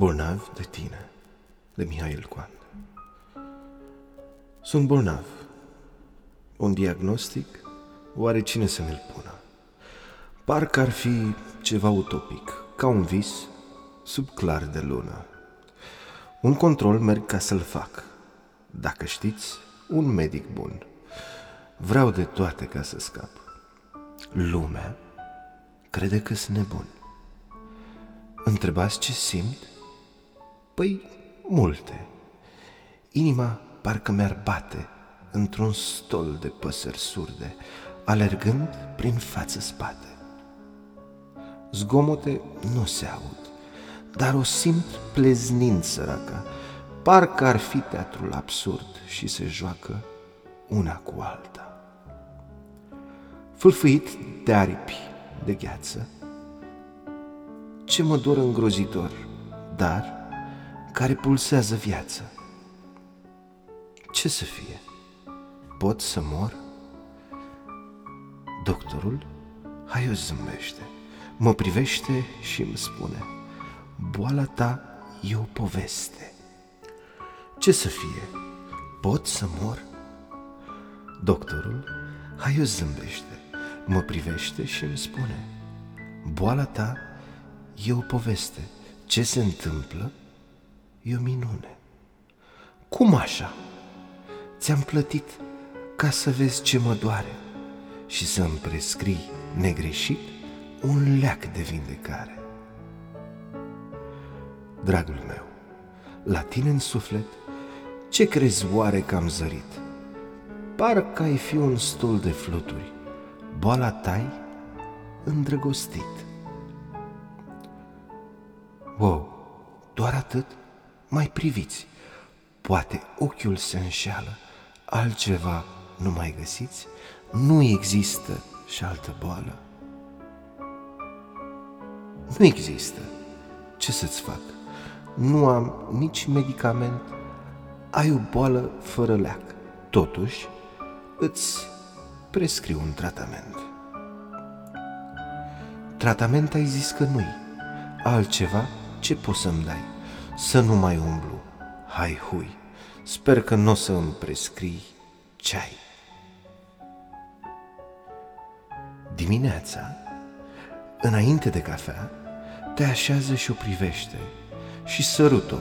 Bolnav de tine, de Mihail Coan. Sunt bolnav. Un diagnostic, oare cine să mi-l pună? Parcă ar fi ceva utopic, ca un vis sub clar de lună. Un control merg ca să-l fac. Dacă știți, un medic bun. Vreau de toate ca să scap. Lumea crede că sunt nebun. Întrebați ce simt? Păi, multe. Inima parcă mi-ar bate într-un stol de păsări surde, alergând prin față-spate. Zgomote nu se aud, dar o simt pleznind săraca, parcă ar fi teatrul absurd și se joacă una cu alta. Fâlfâit de aripi de gheață, ce mă dor îngrozitor, dar care pulsează viață. Ce să fie? Pot să mor? Doctorul hai o zâmbește, mă privește și îmi spune Boala ta e o poveste. Ce să fie? Pot să mor? Doctorul hai o zâmbește, mă privește și îmi spune Boala ta e o poveste. Ce se întâmplă e o minune. Cum așa? Ți-am plătit ca să vezi ce mă doare și să-mi prescrii negreșit un leac de vindecare. Dragul meu, la tine în suflet, ce crezi oare că am zărit? Parcă ai fi un stol de fluturi, boala tai îndrăgostit. Wow, doar atât? Mai priviți, poate ochiul se înșeală, altceva nu mai găsiți? Nu există și altă boală? Nu există. Ce să-ți fac? Nu am nici medicament. Ai o boală fără leac. Totuși, îți prescriu un tratament. Tratament ai zis că nu-i. Altceva ce poți să-mi dai? Să nu mai umblu. Hai, hui, sper că nu o să îmi prescrii ceai. Dimineața, înainte de cafea, te așează și o privește și sărut-o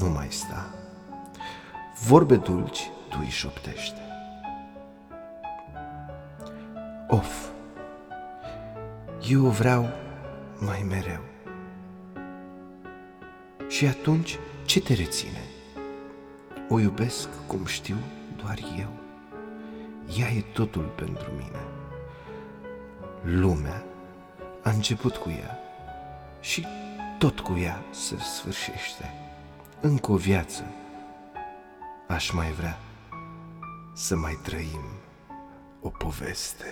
nu mai sta. Vorbe dulci tu îi șoptește. Of, eu vreau mai mereu. Și atunci ce te reține? O iubesc cum știu doar eu. Ea e totul pentru mine. Lumea a început cu ea și tot cu ea se sfârșește. Încă o viață aș mai vrea să mai trăim o poveste.